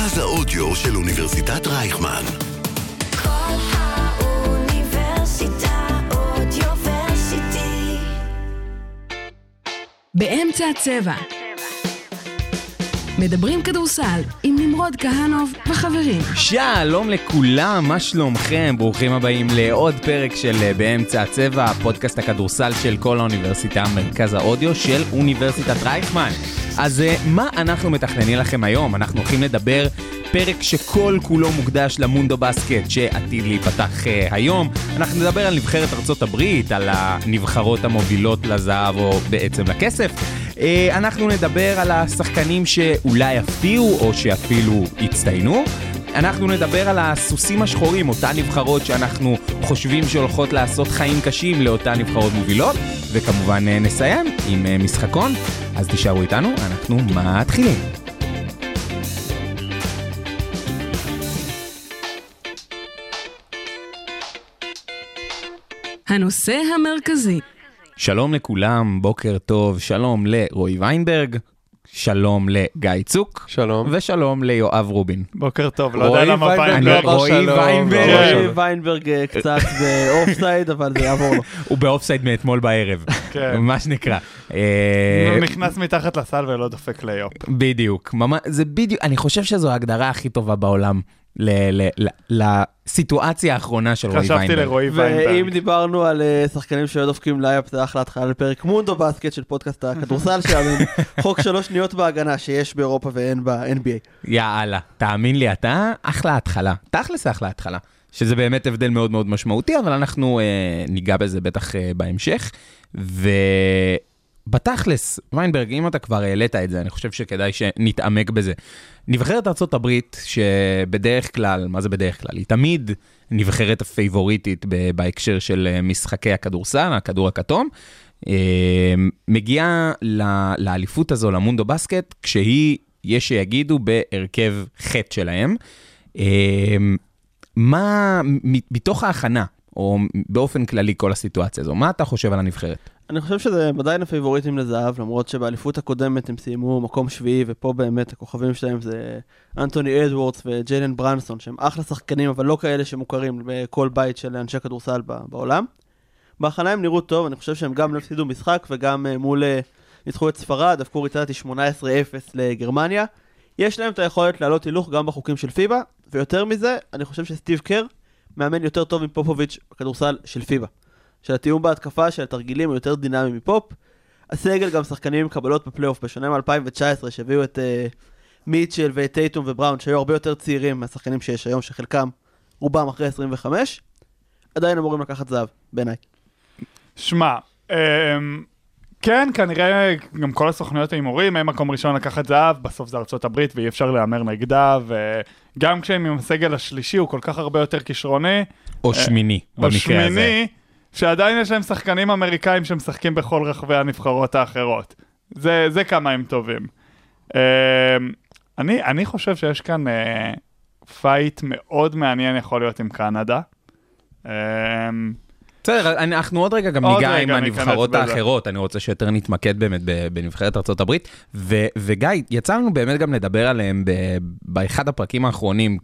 מרכז האודיו של אוניברסיטת רייכמן. כל האוניברסיטה אודיוורסיטי. באמצע הצבע. מדברים כדורסל עם נמרוד כהנוב וחברים. שלום לכולם, מה שלומכם? ברוכים הבאים לעוד פרק של אה, באמצע הצבע, פודקאסט הכדורסל של כל האוניברסיטה, מרכז האודיו של אוניברסיטת רייכמן. אז אה, מה אנחנו מתכננים לכם היום? אנחנו הולכים לדבר פרק שכל כולו מוקדש למונדו בסקט שעתיד להיפתח אה, היום. אנחנו נדבר על נבחרת ארצות הברית, על הנבחרות המובילות לזהב או בעצם לכסף. אה, אנחנו נדבר על השחקנים שאולי יפתיעו או שאפילו יצטיינו. אנחנו נדבר על הסוסים השחורים, אותן נבחרות שאנחנו חושבים שהולכות לעשות חיים קשים לאותן נבחרות מובילות. וכמובן אה, נסיים עם אה, משחקון, אז תישארו איתנו, אנחנו מתחילים. הנושא המרכזי, שלום לכולם, בוקר טוב, שלום לרועי ויינברג, שלום לגיא צוק, שלום. ושלום ליואב רובין. בוקר טוב, לא יודע למה ויינברג. לא רועי שלום, ויינברג. רועי ויינברג אה, קצת באופסייד, אבל זה יעבור לו. הוא באופסייד מאתמול בערב, כן. מה שנקרא. אה, הוא נכנס מתחת לסל ולא דופק layup. בדיוק, ממש, זה בדיוק, אני חושב שזו ההגדרה הכי טובה בעולם ל- ל- ל- לסיטואציה האחרונה של רועי חשבתי ויינברג. לרועי ואם ויינברג. דיברנו על אה, שחקנים שהיו דופקים layup, זה אחלה התחלה לפרק מונדובאסקט של פודקאסט הכדורסל שלנו, חוק שלוש שניות בהגנה שיש באירופה ואין ב-NBA. יאללה, תאמין לי, אתה אחלה התחלה. תכלס אחלה התחלה. שזה באמת הבדל מאוד מאוד משמעותי, אבל אנחנו אה, ניגע בזה בטח אה, בהמשך. ובתכלס, ויינברג, אם אתה כבר העלית את זה, אני חושב שכדאי שנתעמק בזה. נבחרת הברית, שבדרך כלל, מה זה בדרך כלל? היא תמיד נבחרת הפייבוריטית בהקשר של אה, משחקי הכדורסל, הכדור הכתום. אה, מגיעה לאליפות הזו, למונדובאסקט, כשהיא, יש שיגידו, בהרכב חטא שלהם. אה, מה, מתוך ההכנה, או באופן כללי כל הסיטואציה הזו, מה אתה חושב על הנבחרת? אני חושב שזה עדיין הפייבוריטים לזהב, למרות שבאליפות הקודמת הם סיימו מקום שביעי, ופה באמת הכוכבים שלהם זה אנטוני אדוורדס וג'יילן ברנסון, שהם אחלה שחקנים, אבל לא כאלה שמוכרים בכל בית של אנשי כדורסל בעולם. בהכנה הם נראו טוב, אני חושב שהם גם לא הפסידו משחק, וגם אה, מול... אה, ניצחו את ספרד, דפקו ריצתי 18-0 לגרמניה. יש להם את היכולת לעלות הילוך גם בחוקים של פיבה, ויותר מזה, אני חושב שסטיב קר מאמן יותר טוב מפופוביץ' בכדורסל של פיבה. של התיאום בהתקפה, של התרגילים הוא יותר דינמי מפופ. הסגל גם שחקנים עם קבלות בפלייאוף, בשונה מ-2019 שהביאו את uh, מיטשל ואת טייטום ובראון, שהיו הרבה יותר צעירים מהשחקנים שיש היום, שחלקם רובם אחרי 25, עדיין אמורים לקחת זהב, בעיניי. שמע, אמ, כן, כנראה גם כל הסוכנויות ההימורים, הם מקום ראשון לקחת זהב, בסוף זה ארצות הברית ואי אפשר להמר נגדה, וגם כשהם עם הסגל השלישי הוא כל כך הרבה יותר כישרוני, או שמיני, או במקרה הזה. שמיני, שעדיין יש להם שחקנים אמריקאים שמשחקים בכל רחבי הנבחרות האחרות. זה, זה כמה הם טובים. אמ, אני, אני חושב שיש כאן אה, fight מאוד מעניין יכול להיות עם קנדה. אמ, בסדר, אנחנו עוד רגע גם ניגע עם הנבחרות. האחרות, אני רוצה שיותר נתמקד באמת בנבחרת. ו- וגיא, יצא לנו באמת גם לדבר עליהם באחד הפרקים האחרונים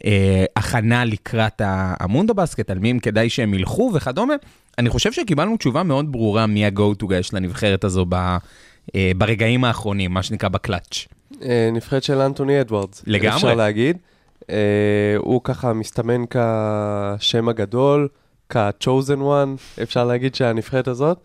כהכנה לקראת ה- המונדובאסקט, על מי כדאי שהם ילכו וכדומה. אני חושב שקיבלנו תשובה מאוד ברורה מי ה-go to guy של הנבחרת הזו ב- אה, ברגעים האחרונים, מה שנקרא בקלאץ'. אה, נבחרת של אנטוני אדוארדס. לגמרי. אפשר להגיד. אה, הוא ככה מסתמן כשם הגדול, כ-chosen one, אפשר להגיד של הנבחרת הזאת.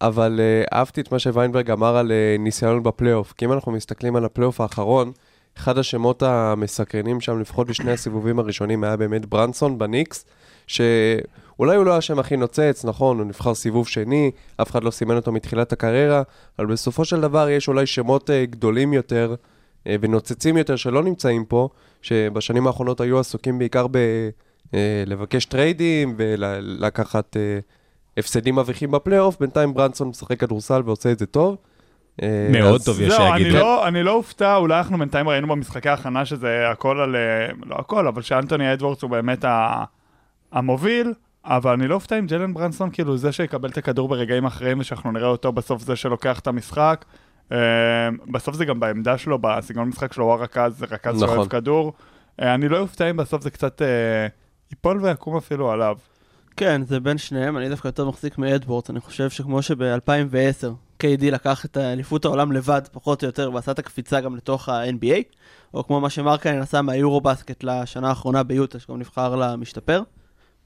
אבל אה, אהבתי את מה שוויינברג אמר על אה, ניסיון בפלייאוף. כי אם אנחנו מסתכלים על הפלייאוף האחרון, אחד השמות המסקרנים שם, לפחות בשני הסיבובים הראשונים, היה באמת ברנסון בניקס, שאולי הוא לא השם הכי נוצץ, נכון, הוא נבחר סיבוב שני, אף אחד לא סימן אותו מתחילת הקריירה, אבל בסופו של דבר יש אולי שמות אה, גדולים יותר אה, ונוצצים יותר שלא נמצאים פה, שבשנים האחרונות היו עסוקים בעיקר בלבקש טריידים ולקחת אה, הפסדים מביכים בפלייאוף, בינתיים ברנסון משחק כדורסל ועושה את זה טוב. מאוד אז- טוב, יש זהו, אני שיגידו. לא, אני לא אופתע, אולי אנחנו בינתיים ראינו במשחקי ההכנה שזה הכל על... אה, לא הכל, אבל שאנטוני אדוורדס הוא באמת המוביל, אבל אני לא אופתע אם ג'לן ברנסון כאילו זה שיקבל את הכדור ברגעים אחרונים ושאנחנו נראה אותו בסוף זה שלוקח את המשחק. אה, בסוף זה גם בעמדה שלו, בסגנון משחק שלו, הוא הרכז, זה רכז נכון. שאוהב כדור. אה, אני לא אופתע אם בסוף זה קצת ייפול ויקום אפילו עליו. כן, זה בין שניהם, אני דווקא יותר מחזיק מאדוורדס, אני חושב שכמו שב-2010 KD לקח את אליפות העולם לבד, פחות או יותר, ועשה את הקפיצה גם לתוך ה-NBA, או כמו מה שמרקנן עשה מהיורו-בסקט לשנה האחרונה ביוטה, שגם נבחר למשתפר.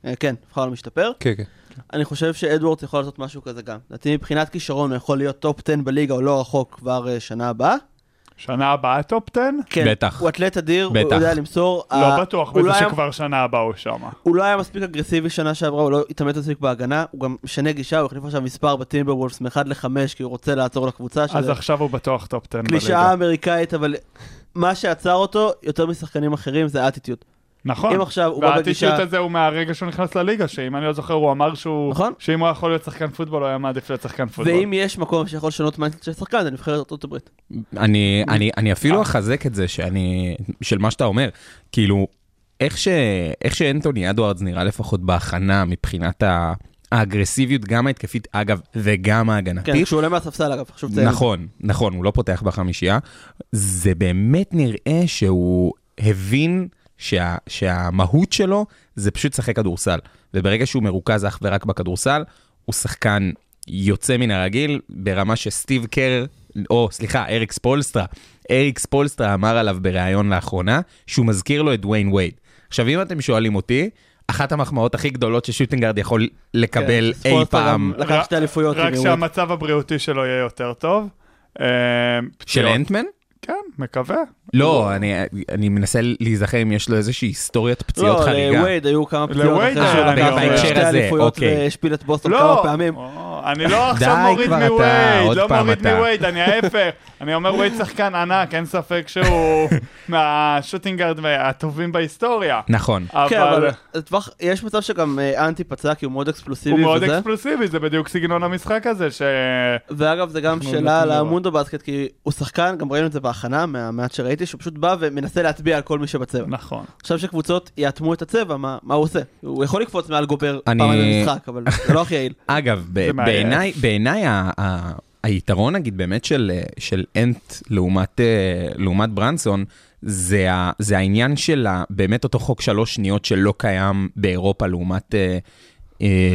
אה, כן, נבחר למשתפר. כן, כן. אני חושב שאדוורדס יכול לעשות משהו כזה גם. לדעתי מבחינת כישרון הוא יכול להיות top 10 בליגה או לא רחוק כבר אה, שנה הבאה. שנה הבאה top 10? כן, בטח. הוא אתלט אדיר, הוא בטח. יודע למסור. לא ה- בטוח הוא לא בזה היה- שכבר שנה הבאה הוא שמה. הוא לא היה מספיק אגרסיבי שנה שעברה, הוא לא התאמץ מספיק בהגנה, הוא גם משנה גישה, הוא החליף עכשיו מספר בטימבר וולפס מ-1 ל-5 כי הוא רוצה לעזור לקבוצה, אז שזה עכשיו הוא בטוח top 10 קלישאה בליגה. אמריקאית, אבל מה שעצר אותו, יותר משחקנים אחרים, זה האטיטיוד. נכון. אם עכשיו הוא בא בגישה... הזה הוא מהרגע שהוא נכנס לליגה, שאם אני לא זוכר, הוא אמר שהוא... נכון. שאם הוא יכול להיות שחקן פוטבול, הוא היה מעדיף להיות שחקן פוטבול. ואם יש מקום שיכול לשנות mindset של שחקן, זה נבחרת ארצות הברית. אני, אני, אני. אפילו אחזק את זה שאני, של מה שאתה אומר. כאילו, איך, ש, איך שאנטוני אדוארדס נראה לפחות בהכנה מבחינת ה, האגרסיביות, גם ההתקפית, אגב, וגם כן, ההגנתית. כשהוא עולה מהספסל אגב, חשוב לציין. נכון, נכון, הוא לא פותח בחמישייה. זה באמת נראה שהוא הבין שה, שהמהות שלו זה פשוט לשחק כדורסל. וברגע שהוא מרוכז אך ורק בכדורסל, הוא שחקן יוצא מן הרגיל, ברמה שסטיב קר, או סליחה, אריק ספולסטרה, אריק ספולסטרה אמר עליו בריאיון לאחרונה, שהוא מזכיר לו את דוויין וייד. עכשיו, אם אתם שואלים אותי, אחת המחמאות הכי גדולות ששוטינגרד יכול לקבל כן, אי פעם, לקח שתי אליפויות. רק. שהמצב הבריאותי שלו יהיה יותר טוב. אה, של. אנטמן? כן, מקווה. לא, אני, אני מנסה להיזכר אם יש לו איזושהי היסטוריית פציעות לא, חריגה. לווייד היו כמה פציעות לווייד אחרי שהוא בהקשר הזה, אוקיי. והשפיל את בוסטון לא, כמה פעמים. או, אני לא עכשיו מוריד מווייד, לא מוריד. מווייד, אני ההפך. אני אומר וייד שחקן ענק, אין ספק שהוא מהשוטינגארד הטובים בהיסטוריה. נכון. כן, אבל אבל לטווח, יש מצב שגם אה, אנטי פצע כי הוא מאוד הוא אקספלוסיבי מאוד וזה. אקספלוסיבי, זה בדיוק סגנון המשחק הזה, ש... ואגב, זה גם שאלה על. המונדו בסקט, כי הוא שחקן, גם ראינו את זה בהכנה, מהמעט שראיתי, שהוא פשוט בא ומנסה להטביע על כל מי שבצבע. נכון. עכשיו שקבוצות יאטמו את הצבע, מה מה הוא עושה? הוא יכול לקפוץ מעל גובר אני- פעמיים במשחק, אבל זה לא הכי יעיל. אגב. בעיניי, היתרון, נגיד, באמת של, אה, של אנט לעומת, אה, לעומת ברנסון, זה, ה, זה העניין של ה- באמת אותו חוק שלוש שניות שלא קיים באירופה לעומת, אה,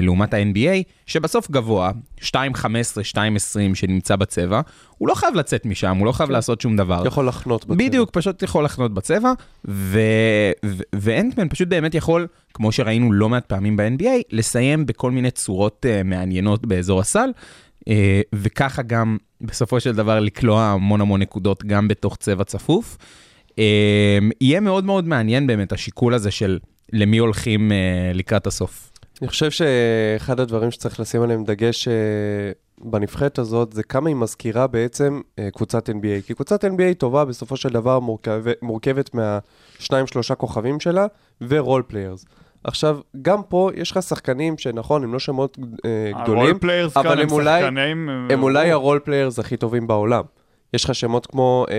לעומת ה-NBA, שבסוף גבוה, 2.15, 2.20 שנמצא בצבע, הוא לא חייב לצאת משם, הוא לא חייב לעשות שום דבר. יכול לחנות בצבע. בדיוק, פשוט יכול לחנות בצבע, ו... ו... ואנטמן פשוט באמת יכול, כמו שראינו לא מעט פעמים ב-NBA, לסיים בכל מיני צורות uh, מעניינות באזור הסל, וככה גם בסופו של דבר לקלוע המון המון נקודות גם בתוך צבע צפוף. אה, יהיה מאוד מאוד מעניין באמת השיקול הזה של למי הולכים אה, לקראת הסוף. אני חושב שאחד הדברים שצריך לשים עליהם דגש אה, בנבחרת הזאת, זה כמה היא מזכירה בעצם אה, קבוצת NBA. כי קבוצת NBA טובה בסופו של דבר מורכבת, מורכבת מהשניים שלושה כוכבים שלה ו role players. עכשיו, גם פה יש לך שחקנים שנכון, הם לא שמות אה, גדולים, אבל כאן הם הם אולי- שחקנים... הם אולי ה role players הכי טובים בעולם. יש לך שמות כמו אה,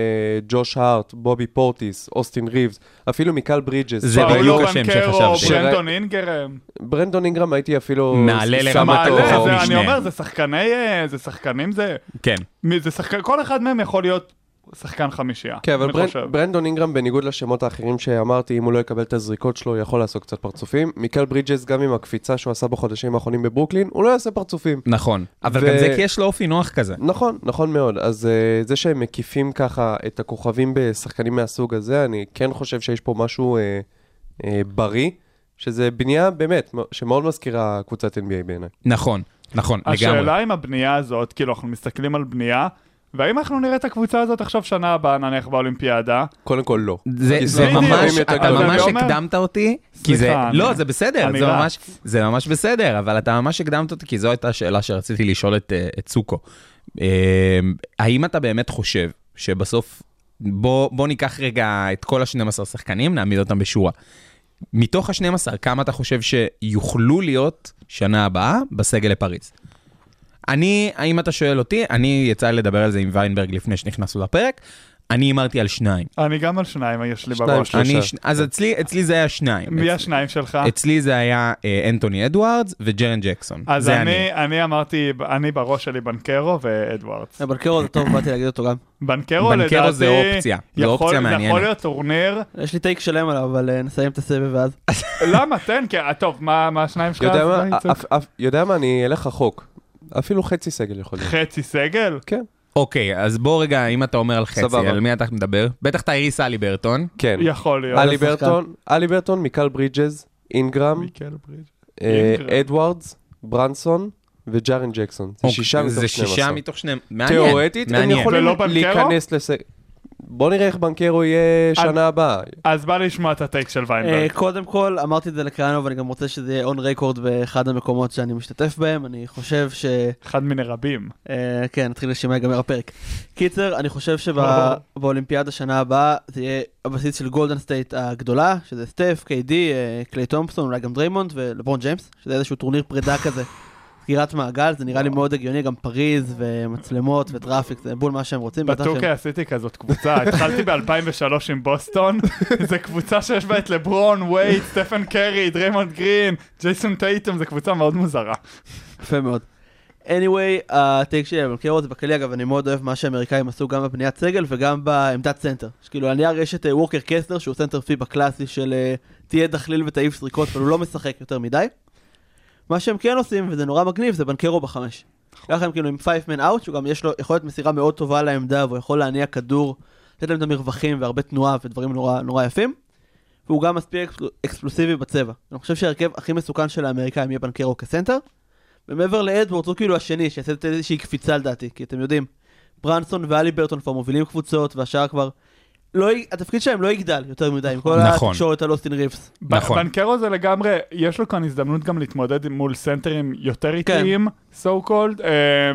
ג'וש הארט, בובי פורטיס, אוסטין ריבס, אפילו מיקל ברידג'ס. זה בדיוק השם שחשבתי. ברנדון אינגרם. ברנדון אינגרם הייתי אפילו... מעלה שם לרמת אותו-. אני אומר, זה שחקני... אה, זה שחקנים, זה... כן. זה שחקן... כל אחד מהם יכול להיות שחקן חמישייה. כן, אבל ברנ... ברנדון אינגרם, בניגוד לשמות האחרים שאמרתי, אם הוא לא יקבל את הזריקות שלו, הוא יכול לעשות קצת פרצופים. מיקל ברידג'ס, גם עם הקפיצה שהוא עשה בחודשים האחרונים בברוקלין, הוא לא יעשה פרצופים. נכון, אבל ו- גם זה כי יש לו אופי נוח כזה. נכון, נכון מאוד. אז uh, זה שהם מקיפים ככה את הכוכבים בשחקנים מהסוג הזה, אני כן חושב שיש פה משהו uh, uh, בריא, שזה בנייה באמת, שמאוד מזכירה קבוצת NBA בעיניי. נכון, נכון, לגמרי. השאלה עם הבנייה הזאת, כאילו, אנחנו מסתכלים על בנייה, והאם אנחנו נראה את הקבוצה הזאת עכשיו שנה הבאה, נניח באולימפיאדה? קודם כל לא. זה, זה בדיוק. ממש, אתה גדול. ממש הקדמת אותי, כי זה, לא, אני- זה בסדר, זה רץ. ממש, זה ממש בסדר, אבל אתה ממש הקדמת אותי, כי זו הייתה השאלה שרציתי לשאול את, אה, את סוכו. אה, האם אתה באמת חושב שבסוף, בוא, בוא ניקח רגע את כל ה-12 שחקנים, נעמיד אותם בשורה. מתוך ה-12, כמה אתה חושב שיוכלו להיות שנה הבאה בסגל לפריז? אני, האם אתה שואל אותי, אני יצא לי לדבר על זה עם ויינברג לפני שנכנסנו לפרק, אני הימרתי על שניים. אני גם על שניים, יש לי בראש. שלושה. אני, אז אצלי, אצלי זה היה שניים. מי השניים שלך? אצלי זה היה אה, אנטוני אדוארדס וג'רן ג'קסון. אז זה אני, אני אמרתי, אני בראש שלי בנקרו ואדוארדס. בנקרו זה טוב, באתי להגיד אותו גם. בנקרו לדעתי, בנקרו זה אופציה, זו יכול- אופציה זה מעניינת. יכול להיות טורניר, יש לי take שלם עליו, אבל אה, נסיים את הסבב ואז. למה? תן, כי, אה, טוב, מה מה השניים שלך? יודע מה? אני אלך רחוק. אפילו חצי סגל יכול להיות. חצי סגל? כן. אוקיי, אז בוא רגע, אם אתה אומר על חצי, סבבה. על מי אתה מדבר? בטח טייריס הליברטון. כן. יכול להיות. הליברטון, הליברטון, מיקל ברידג'ז, אינגרם, מיקל. אה. אדוארדס, ברנסון וג'ארן ג'קסון. זה שישה אוקיי, מתוך זה 12. שישה מתוך שני... מעניין. תיאורטית, הם. יכולים? להיכנס לס... בוא נראה איך בנקרו יהיה שנה הבאה. אז בא לשמוע את ה take של אה, ויינברג. קודם כל, אמרתי את זה לקריאנו, ואני גם רוצה שזה יהיה on record באחד המקומות שאני משתתף בהם. אני חושב ש... אחד מיני רבים. אה, כן, נתחיל לשמוע ייגמר הפרק. קיצר, אני חושב שבאולימפיאדה שנה הבאה זה יהיה הבסיס של גולדן סטייט הגדולה, שזה סטף, KD, אה, קליי תומפסון, אולי גם דריימונד ולברון ג'יימס, שזה איזשהו טורניר פרידה כזה. סגירת מעגל, זה נראה לי מאוד הגיוני, גם פריז ומצלמות ו traffic, זה בול מה שהם רוצים. בטוקי עשיתי כזאת קבוצה, התחלתי ב-2003 עם בוסטון, זו קבוצה שיש בה את לברון, וייט, סטפן קרי, דריימונד גרין, ג'ייסון טייטום, זו קבוצה מאוד מוזרה. יפה מאוד. anyway, ה take שלי, מכיר את זה בכללי, אגב, אני מאוד אוהב מה שהאמריקאים עשו גם בבניית סגל וגם בעמדת סנטר. כאילו, על הנייר יש את אה, ווקר קסלר, שהוא סנטר פיבה קלאסי של אה, תהיה דחליל ותעיף זריקות, אבל הוא לא משחק יותר מדי. מה שהם כן עושים, וזה נורא מגניב, זה בנקרו בחמש. ככה הם כאילו עם 5 man out, שהוא גם יש לו יכולת מסירה מאוד טובה לעמדה, והוא יכול להניע כדור, לתת להם את המרווחים והרבה תנועה ודברים נורא, נורא יפים. והוא גם מספיק אקספל- אקספלוסיבי בצבע. אני חושב שההרכב הכי מסוכן של האמריקאים יהיה בנקרו כסנטר. ומעבר לאדוורדס הוא כאילו השני שיעשה איזושהי קפיצה לדעתי, כי אתם יודעים, ברנסון והליברטון כבר מובילים קבוצות, והשאר כבר... לא, התפקיד שלהם לא יגדל יותר מדי, עם כל נכון. התקשורת על אוסטין ריבס. נכון. בנקרו זה לגמרי, יש לו כאן הזדמנות גם להתמודד מול סנטרים יותר כן. איטיים, so called, אה,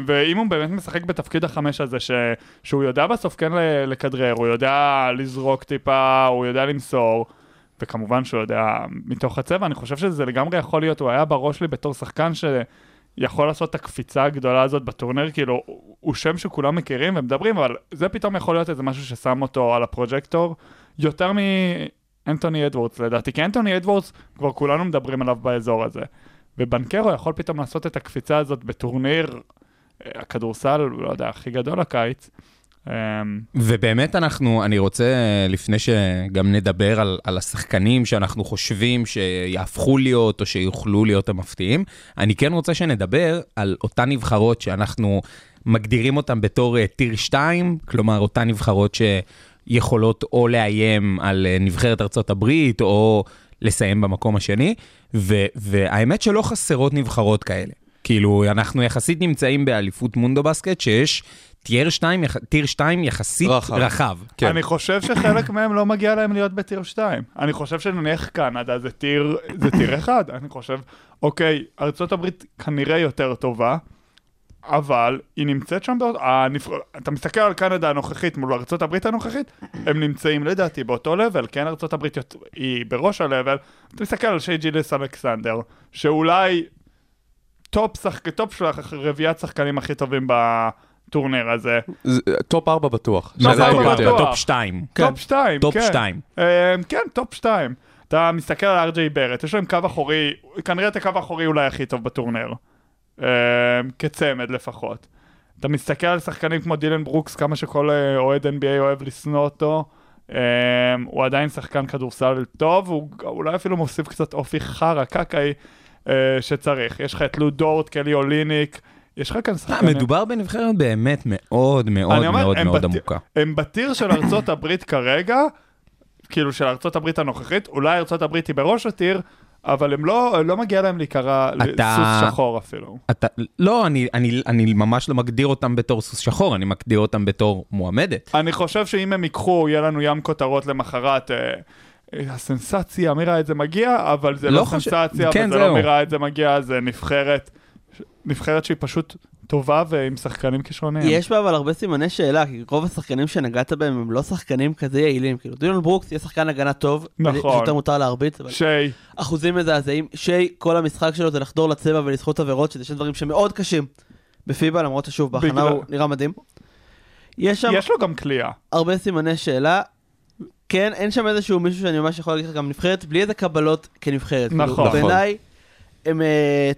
ואם הוא באמת משחק בתפקיד החמש הזה, ש- שהוא יודע בסוף כן ל- לכדרר, הוא יודע לזרוק טיפה, הוא יודע למסור, וכמובן שהוא יודע מתוך הצבע, אני חושב שזה לגמרי יכול להיות, הוא היה בראש שלי בתור שחקן שיכול לעשות את הקפיצה הגדולה הזאת בטורניר, כאילו, הוא שם שכולם מכירים ומדברים, אבל זה פתאום יכול להיות איזה משהו ששם אותו על הפרוג'קטור, יותר מאנטוני אדוורדס לדעתי, כי אנטוני אדוורדס, כבר כולנו מדברים עליו באזור הזה. ובנקרו יכול פתאום לעשות את הקפיצה הזאת בטורניר אה, הכדורסל, לא יודע, הכי גדול הקיץ. אמ, ובאמת אנחנו, אני רוצה, לפני שגם נדבר על, על השחקנים שאנחנו חושבים שיהפכו להיות או שיוכלו להיות המפתיעים, אני כן רוצה שנדבר על אותן נבחרות שאנחנו מגדירים אותן בתור אה, טיר 2, כלומר אותן נבחרות שיכולות או לאיים על אה, נבחרת ארצות הברית או לסיים במקום השני, ו, והאמת שלא חסרות נבחרות כאלה. כאילו, אנחנו יחסית נמצאים באליפות מונדו בסקט, שיש טיר 2, טיר 2 יחסית רחב. רחב. כן. אני חושב שחלק מהם לא מגיע להם להיות בטיר 2. אני חושב שנניח קנדה זה טיר, זה טיר 1. אני חושב, אוקיי, ארה"ב כנראה יותר טובה, אבל היא נמצאת שם, באותו, הנבח... אתה מסתכל על קנדה הנוכחית מול ארה"ב הנוכחית, הם נמצאים לדעתי באותו level, כן ארה"ב יות- היא בראש ה level, אתה מסתכל על שיי גילג'ס אלכסנדר, שאולי top, שחק... top של הרביעיית שחקנים הכי טובים בטורניר הזה. זה- top 4 בטוח. top אם ארבע יותר. בטוח. top 2. top 2, top כן. 2. אמ, כן, top 2. אתה מסתכל על אר ג'יי בארט, יש להם קו אחורי, כנראה את הקו האחורי אולי הכי טוב בטורניר. אמ, כצמד לפחות. אתה מסתכל על שחקנים כמו דילן ברוקס, כמה שכל אה, אוהד NBA אוהב לשנוא אותו. אמ, הוא עדיין שחקן כדורסל טוב, הוא אולי אפילו מוסיף קצת אופי חרא, קקה, אה, שצריך. יש לך את לו דורט, קלי אוליניק, יש לך כאן שחקנים. מדובר בנבחרת באמת מאוד מאוד אומר, מאוד מאוד בת- עמוקה. הם בטיר של ארצות הברית כרגע, כאילו של ארצות הברית הנוכחית, אולי ארצות הברית היא בראש הטיר, אבל הם לא, לא מגיע להם להיקרא אתה- סוס שחור אפילו. אתה, לא, אני, אני, אני ממש לא מגדיר אותם בתור סוס שחור, אני מגדיר אותם בתור מועמדת. אני חושב שאם הם ייקחו, יהיה לנו ים כותרות למחרת. אה, אה, הסנסציה, מי ראה את זה מגיע, אבל זה לא לא, חושב- סנסציה, כן, וזה. לא מי ראה את זה מגיע, זה נבחרת, נבחרת שהיא פשוט טובה ועם שחקנים כישרוניים. יש בה אבל הרבה סימני שאלה, כי רוב השחקנים שנגעת בהם הם לא שחקנים כזה יעילים. כאילו, דילון ברוקס יהיה שחקן הגנה טוב, נכון. יותר מותר להרביץ, אבל שי, אחוזים מזעזעים. שי, כל המשחק שלו זה לחדור לצבע ולסחוט עבירות, שזה שני דברים שמאוד קשים בפיבה, למרות ששוב, בהכנה בגלל- הוא נראה מדהים. יש שם יש לו גם כליאה. הרבה סימני שאלה. כן, אין שם איזשהו מישהו שאני ממש יכול להגיד לך גם נבחרת, בלי איזה קבלות כנבחרת. כאילו, נכון. נכון. בעיניי, הם אה,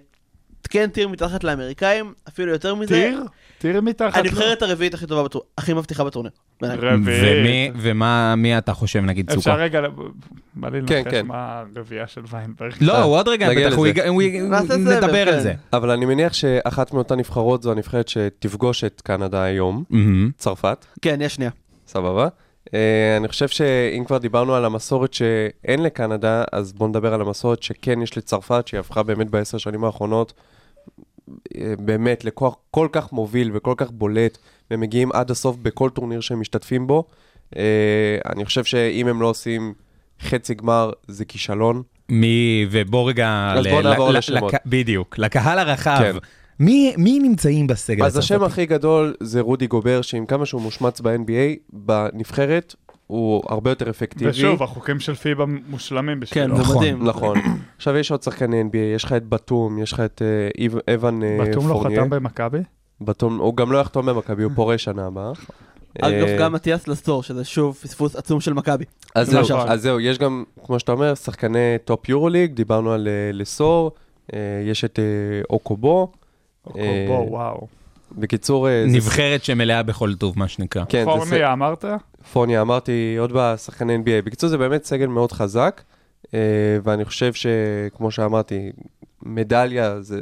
כן טיר מתחת לאמריקאים, אפילו יותר מזה. טיר? טיר מתחת. הנבחרת הרביעית הכי טובה הכי מבטיחה בטורניר. רביעית. ומי, אתה חושב, נגיד, אפשר סוכה? רגע, בא לי כן, לנחש כן. מה הרביעייה של ויינברג. לא, אה, הוא עוד רגע, בטח, הוא נדבר על כן. זה. אבל אני מניח שאחת מאותן נבחרות זו הנבחרת שתפגוש את קנדה היום. צרפת, כן, יש שנייה. סבבה. Uh, אני חושב שאם כבר דיברנו על המסורת שאין לקנדה, אז בואו נדבר על המסורת שכן יש לצרפת, שהיא הפכה באמת בעשר שנים האחרונות, אה, באמת לכוח כל כך מוביל וכל כך בולט, והם מגיעים עד הסוף בכל טורניר שהם משתתפים בו. Uh, אני חושב שאם הם לא עושים חצי גמר, זה כישלון. מי, ובוא רגע... אז ל- בוא נעבור ל- לשמות. לק- בדיוק, לקהל הרחב. כן. מי מי נמצאים בסגל אז השם? הכי גדול זה רודי גובר, שעם כמה שהוא מושמץ ב-NBA, בנבחרת הוא הרבה יותר אפקטיבי. ושוב, החוקים של פיבה מושלמים בשבילו. כן, זה נכון, מדהים. נכון. עכשיו יש עוד שחקני NBA, יש לך את בתום, יש לך את אה, אבן אה, בתום לא פורניה. חתם במכבי? בתום, הוא גם לא יחתום במכבי, הוא פורש שנה הבאה. אגב, אה, גם מתיאס לסור, שזה שוב פספוס עצום של מכבי. אז זהו. אז זהו, יש גם, כמו שאתה אומר, שחקני top יורוליג, דיברנו על אה, לסור, אה, יש את אוקובו. בוא, וואו. בקיצור, אה, זה- נבחרת שמלאה בכל טוב, מה שנקרא. כן, זה ס- פורניה אמרת? פורניה, אמרתי, עוד בשחקני NBA. בקיצור, זה באמת סגל מאוד חזק, אה, ואני חושב שכמו שאמרתי, מדליה זה,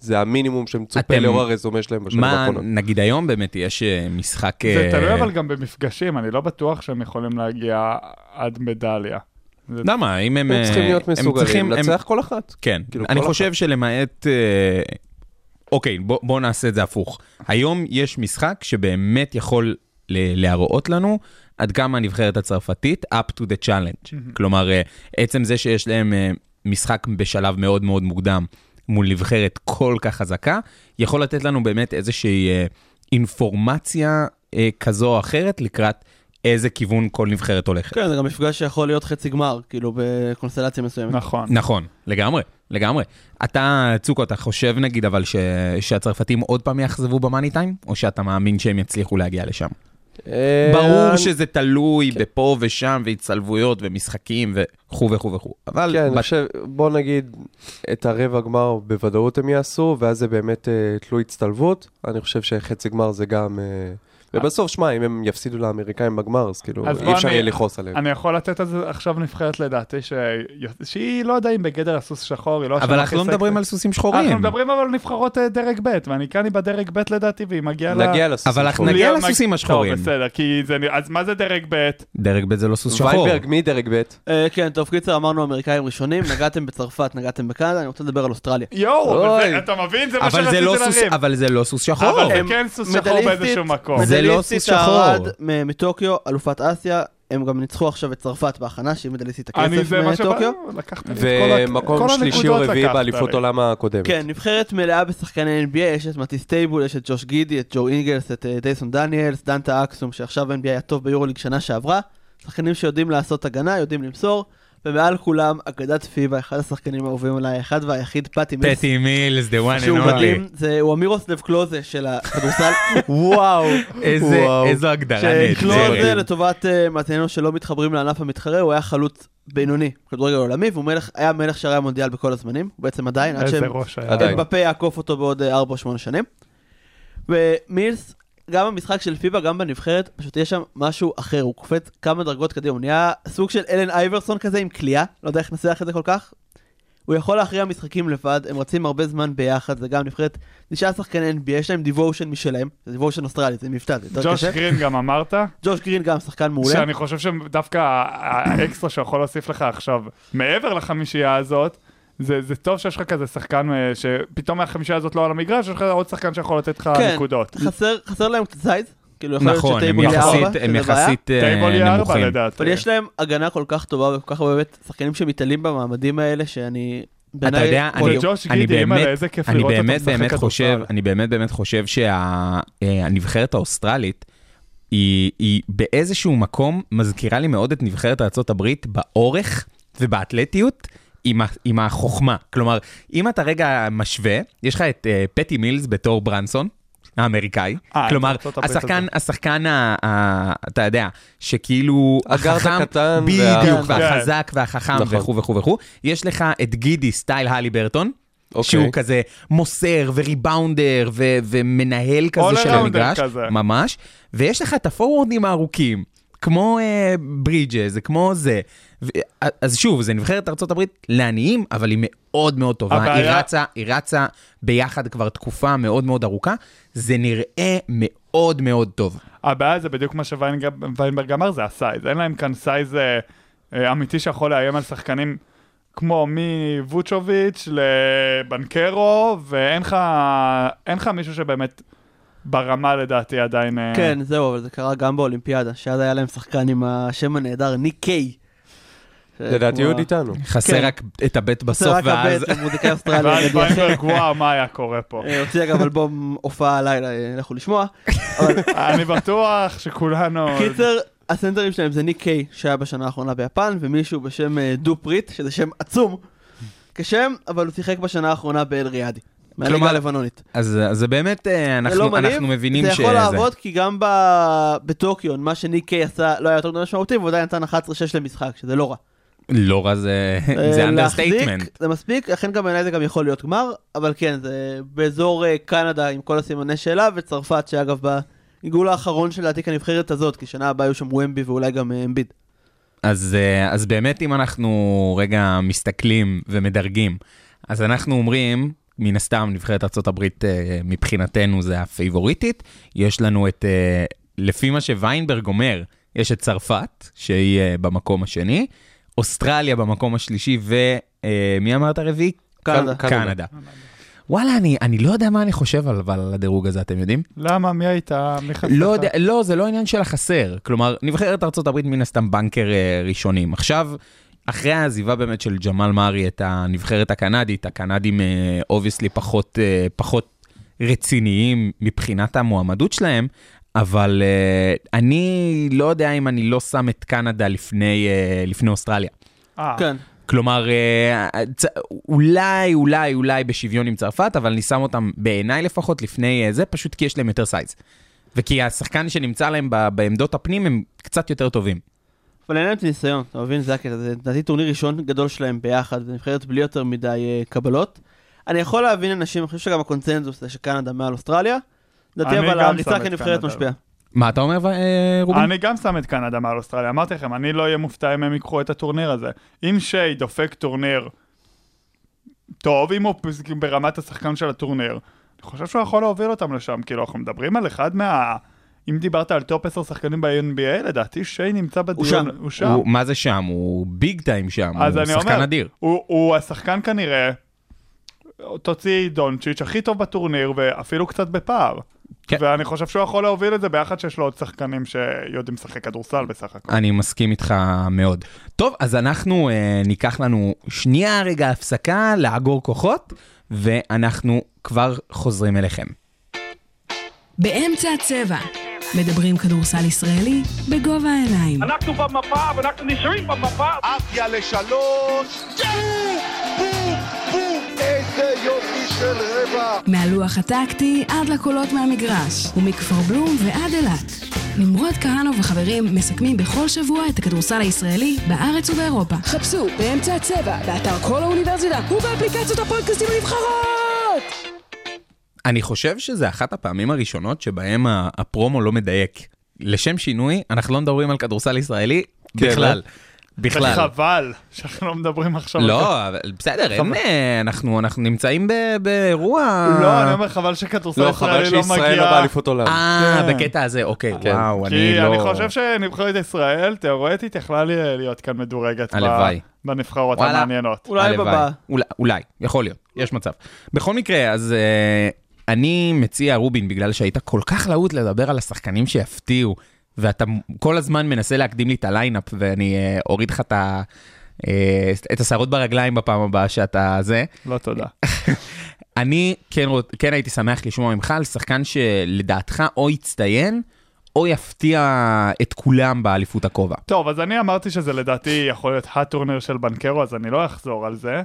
זה המינימום שמצופה אתם- לאור הרזומה שלהם בשנים מה, האחרונות. נגיד היום באמת יש אה, משחק... זה תלוי אבל גם במפגשים, אני לא בטוח שהם יכולים להגיע עד מדליה. זה- למה, אם הם... הם צריכים להיות מסוגלים לנצח כל אחת. כן, כאילו, אני חושב שלמעט... אוקיי, בוא, בוא נעשה את זה הפוך. היום יש משחק שבאמת יכול להראות לנו עד כמה הנבחרת הצרפתית up to the challenge. כלומר, אה, עצם זה שיש להם אה, משחק בשלב מאוד מאוד מוקדם מול נבחרת כל כך חזקה, יכול לתת לנו באמת איזושהי אה, אינפורמציה כזו או אחרת לקראת איזה כיוון כל נבחרת הולכת. כן, זה גם מפגש שיכול להיות חצי גמר, כאילו בקונסטלציה מסוימת. נכון. נכון, לגמרי, לגמרי. אתה, צוקו, אתה חושב נגיד אבל ש... שהצרפתים עוד פעם יאכזבו במאני טיים, או שאתה מאמין שהם יצליחו להגיע לשם? אה, ברור שזה תלוי בפה ושם, והצטלבויות ומשחקים וכו' וכו' וכו', אבל... כן, אני בת- חושב, בוא נגיד, את הרבע גמר בוודאות הם יעשו, ואז זה באמת אה, תלוי הצטלבות. אני חושב שחצי גמר זה גם... אה, ובסוף, שמע, אם הם יפסידו לאמריקאים בגמר, אז כאילו, אז אי אפשר יהיה לכעוס עליהם. אני יכול לתת על זה עכשיו נבחרת לדעתי, ש- שהיא לא יודע אם בגדר הסוס שחור, היא לא... אבל אנחנו לא מדברים. על סוסים אנחנו שחורים. מדברים אבל על נבחרות אה, דרג ב', ואני כאן היא בדרג ב' לדעתי, והיא מגיעה ל... נגיע לסוסים אבל אנחנו שחורים. נגיע מג- לסוסים השחורים. טוב, בסדר, כי זה... אז מה זה דרג ב'? דרג ב' זה לא סוס שחור. ויינברג, מי דרג ב'? אה, כן, טוב, קיצר, אמרנו אמריקאים ראשונים, נגעתם בצרפת, נגעתם בקנדה, אני רוצה לדבר על אוסטרליה. יואו, אתה מבין? זה מה שרציתי לא להרים. אבל זה לא סוס שחור. אבל זה כן סוס שחור באיזשהו מקום. זה לא מדליסטית סוס שחור. מטוקיו, אלופת אסיה, הם גם ניצחו עכשיו את צרפת בהכנה, שהיא מדליסטית הכסף זה. מטוקיו. ומקום כל שלישי או רביעי באליפות לי. עולם הקודמת. כן, נבחרת מלאה בשחקני NBA, יש את מתיס טייבול, יש את ג'וש גידי, את ג'ו אינגלס, את אה, דייסון דניאלס, דנטה אקסום, שעכשיו NBA היה טוב ביורוליג שנה שעברה. שחקנים שיודעים לעשות הגנה, יודעים למסור, ומעל כולם, אגדת פיבה, אחד השחקנים האהובים עליי, האחד והיחיד, פטי מילס. פטי מילס, the one and only. מדהים, זה, הוא אמירוסלב קלוזה של הכדורסל, וואו, איזה-. איזו הגדרה שקלוזה נהדרת. לטובת uh, מאזיננו שלא מתחברים לענף המתחרה, הוא היה חלוץ בינוני, כדורגל עולמי, והוא מלך, היה מלך שערי המונדיאל בכל הזמנים, הוא בעצם עדיין, עד איזה שהם ראש היה. עדיין. אמבפה יעקוף אותו בעוד 4 או 8 שנים. ומילס, גם במשחק של פיבה, גם בנבחרת, פשוט יש שם משהו אחר, הוא קופץ כמה דרגות קדימה, הוא נהיה סוג של אלן אייברסון כזה עם קליעה, לא יודע איך לנסח את זה כל כך. הוא יכול להכריע משחקים לבד, הם רצים הרבה זמן ביחד, זה גם נבחרת, תשעה שחקני NBA, יש להם division משלהם, זה division אוסטרלי, זה מבטא, זה יותר ג'וש קשה. גרין גם אמרת, ג'וש גרין גם שחקן מעולה. שאני חושב שדווקא האקסטרה שיכול להוסיף לך עכשיו, מעבר לחמישייה הזאת, זה, זה טוב שיש לך כזה שחקן אה, שפתאום מהחמישייה הזאת לא על המגרש, יש לך עוד שחקן שיכול לתת לך כן, נקודות. חסר, חסר להם קצת size, כאילו יכול להיות נכון, הם שטייבול יהיה ארבע, הם שזה בעיה. יחסית אה, נמוכים. לדעתי. אבל יש להם הגנה כל כך טובה וכל כך הרבה באמת שחקנים שמתעלים במעמדים האלה, שאני... אתה יודע, אני, אני באמת, אני באמת באמת. חושב, אני באמת באמת חושב שהנבחרת האוסטרלית, היא, היא באיזשהו מקום מזכירה לי מאוד את נבחרת ארה"ב באורך ובאתלטיות. עם, ה- עם החוכמה, כלומר, אם אתה רגע משווה, יש לך את uh, פטי מילס בתור ברנסון, האמריקאי. אה, כלומר, השחקן. השחקן, ה- ה- אתה יודע, שכאילו החכם, בדיוק, וה- והחזק והחכם נכון. וכו' וכו' וכו'. יש לך את גידי סטייל הלי ברטון. אוקיי. שהוא כזה מוסר וריבאונדר ו- ומנהל כזה של המגרש, כזה. ממש, ויש לך את הפורוורדים הארוכים, כמו אה, ברידג'ס, זה כמו זה. ו- אז שוב, זה נבחרת הברית לעניים, אבל היא מאוד מאוד טובה. היא הבעיה- רצה, היא רצה ביחד כבר תקופה מאוד מאוד ארוכה, זה נראה מאוד מאוד טוב. הבעיה זה בדיוק מה שויינברג אמר, זה ה size. אין להם כאן size אה, אה, אמיתי שיכול לאיים על שחקנים כמו מווצ'ביץ' לבנקרו, ואין לך אין לך מישהו שבאמת ברמה לדעתי עדיין... אה, כן, זהו, אבל זה קרה גם באולימפיאדה, שאז היה להם שחקן עם השם הנהדר, ניק קיי. לדעתי הוא עוד איתנו. חסר כן. רק את הבט בסוף, רק ואז... הבט, מוזיקאי אוסטרלי. ואז. ויינברג, וואו, מה היה קורה פה? אה, הוציא אגב אלבום הופעה הלילה, אה, לכו לשמוע. אני בטוח שכולנו... קיצר, הסנטרים שלהם זה ניק קיי, שהיה בשנה האחרונה ביפן, ומישהו בשם אה, דופ ריט, שזה שם עצום כשם, אבל הוא שיחק בשנה האחרונה באל ריאדי. מהליגה הלבנונית. אז אז זה באמת, אה, זה אנחנו לא מני, אנחנו מבינים זה שזה... יכול לעבוד, כי גם ב- בטוקיו, מה שניק קיי עשה לא היה יותר משמעותי, והוא עדיין נתן 11-6 למשחק, שזה לא רע. לא רע, זה אה, זה understatement. זה מספיק, לכן גם בעיניי זה גם יכול להיות גמר, אבל כן, זה באזור אה, קנדה עם כל הסימני שאלה, וצרפת, שאגב בעיגול האחרון של לדעתי כנבחרת הזאת, כי שנה הבאה היו שם ומבי ואולי גם אמביד. אז, אז באמת אם אנחנו רגע מסתכלים ומדרגים, אז אנחנו אומרים, מן הסתם נבחרת ארה"ב מבחינתנו זה הפייבוריטית, יש לנו את, אה, לפי מה שוויינברג אומר, יש את צרפת, שהיא אה, במקום השני, אוסטרליה במקום השלישי, ומי אמרת רביעי? קנדה. קנדה. קנדה. וואלה, אני, אני לא יודע מה אני חושב על, אבל על הדירוג הזה, אתם יודעים? למה? מי היית? מי חסר? לא יודע, לא, זה לא עניין של החסר. כלומר, נבחרת ארה"ב מן הסתם banker אה, ראשונים. עכשיו, אחרי העזיבה באמת של ג'מאל מארי את הנבחרת הקנדית, הקנדים obviously פחות, אה, פחות רציניים מבחינת המועמדות שלהם, אבל אה, אני לא יודע אם אני לא שם את קנדה לפני, אה, לפני אוסטרליה. אה, כן. כלומר, אה, אולי, אולי, אולי בשוויון עם צרפת, אבל אני שם אותם בעיניי לפחות לפני אה, זה, פשוט כי יש להם יותר size. וכי השחקן שנמצא להם בעמדות הפנים הם קצת יותר טובים. אבל אין להם את הניסיון, אתה מבין? זה הקטע, זה לדעתי טורניר ראשון גדול שלהם ביחד, זה נבחרת בלי יותר מדי אה, קבלות. אני יכול להבין אנשים, אני חושב שגם הקונצנזוס זה שקנדה מעל אוסטרליה. לדעתי אבל הריצה כנבחרת. משפיעה. מה אתה אומר, אה, רובין? אני גם שם את קנדה מעל אוסטרליה, אמרתי לכם, אני לא אהיה מופתע אם הם ייקחו את הטורניר הזה. אם שיי דופק טורניר טוב, אם הוא ברמת השחקן של הטורניר, אני חושב שהוא יכול להוביל אותם לשם, כאילו, אנחנו מדברים על אחד מה... אם דיברת על top 10 שחקנים ב-NBA, לדעתי שיי נמצא בדיון. שם. הוא שם. הוא, מה זה שם? הוא big time שם, הוא שחקן אומר, אדיר. הוא, הוא השחקן כנראה, תוציא דונצ'יץ' הכי טוב בטורניר, ואפילו קצת בפער. כן. ואני חושב שהוא יכול להוביל את זה ביחד שיש לו עוד שחקנים שיודעים לשחק כדורסל בסך הכל. אני מסכים איתך מאוד. טוב, אז אנחנו אה, ניקח לנו שנייה רגע הפסקה, לאגור כוחות, ואנחנו כבר חוזרים אליכם. באמצע הצבע. מדברים כדורסל ישראלי בגובה העיניים. אנחנו במפה ואנחנו נשארים במפה. עפיה לשלוש, בום, בום, איזה יופי של רבע. מהלוח הטקטי עד לקולות מהמגרש, ומכפר בלום ועד אילת. נמרוד כהנוב וחברים מסכמים בכל שבוע את הכדורסל הישראלי בארץ ובאירופה. חפשו באמצע הצבע, באתר כל האוניברסיטה ובאפליקציות הפודקאסטים הנבחרות! אני חושב שזה אחת הפעמים הראשונות שבהם הפרומו לא מדייק. לשם שינוי, אנחנו לא מדברים על כדורסל ישראלי כן, בכלל. בכלל. וחבל שאנחנו לא מדברים עכשיו לא, אבל בסדר, אין, אה, אנחנו אנחנו נמצאים ב- באירוע... לא, אני אומר חבל שכדורסל לא, חבל ישראלי לא שישראל לא מגיע. באליפות עולם. אה, כן. בקטע הזה, אוקיי, כן. וואו, אני כי לא... אני חושב שנבחרת ישראל, תיאורטית, יכלה לי- להיות כאן מדורגת ב- הלוואי. בנבחרות וואלה. המעניינות. אולי. בבא. אולי, אולי, יכול להיות, יש מצב. בכל מקרה, אז אה, אני מציע, רובין, בגלל שהיית כל כך להוט לדבר על השחקנים שיפתיעו, ואתה כל הזמן מנסה להקדים לי את ה lineup, ואני אה, אוריד לך את ה... אה, את השערות ברגליים בפעם הבאה שאתה זה. לא תודה. אני כן, כן הייתי שמח לשמוע ממך על שחקן שלדעתך או יצטיין, או יפתיע את כולם באליפות הכובע. טוב, אז אני אמרתי שזה לדעתי יכול להיות הטורניר של בנקרו, אז אני לא אחזור על זה.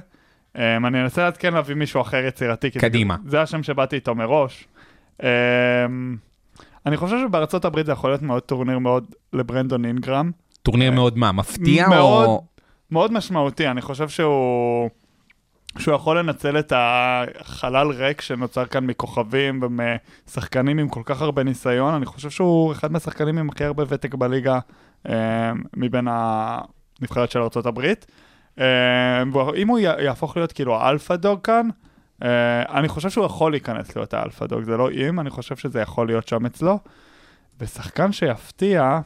Um, אני אנסה אז כן להביא מישהו אחר יצירתי. כי זה- קדימה. זה השם שבאתי איתו מראש. אמ, אני חושב שבארצות הברית זה יכול להיות מאוד טורניר מאוד לברנדון אינגרם. טורניר מאוד מה, מפתיע מאוד, או... מאוד משמעותי, אני חושב שהוא... שהוא יכול לנצל את החלל ריק שנוצר כאן מכוכבים ומשחקנים עם כל כך הרבה ניסיון, אני חושב שהוא אחד מהשחקנים עם הכי הרבה ותק בליגה אה, מבין הנבחרת של ארה"ב. אה, ואם הוא יהפוך להיות כאילו ה alpha dog כאן, אה, אני חושב שהוא יכול להיכנס להיות ה alpha dog, זה לא אם, אני חושב שזה יכול להיות שם אצלו. ושחקן שיפתיע,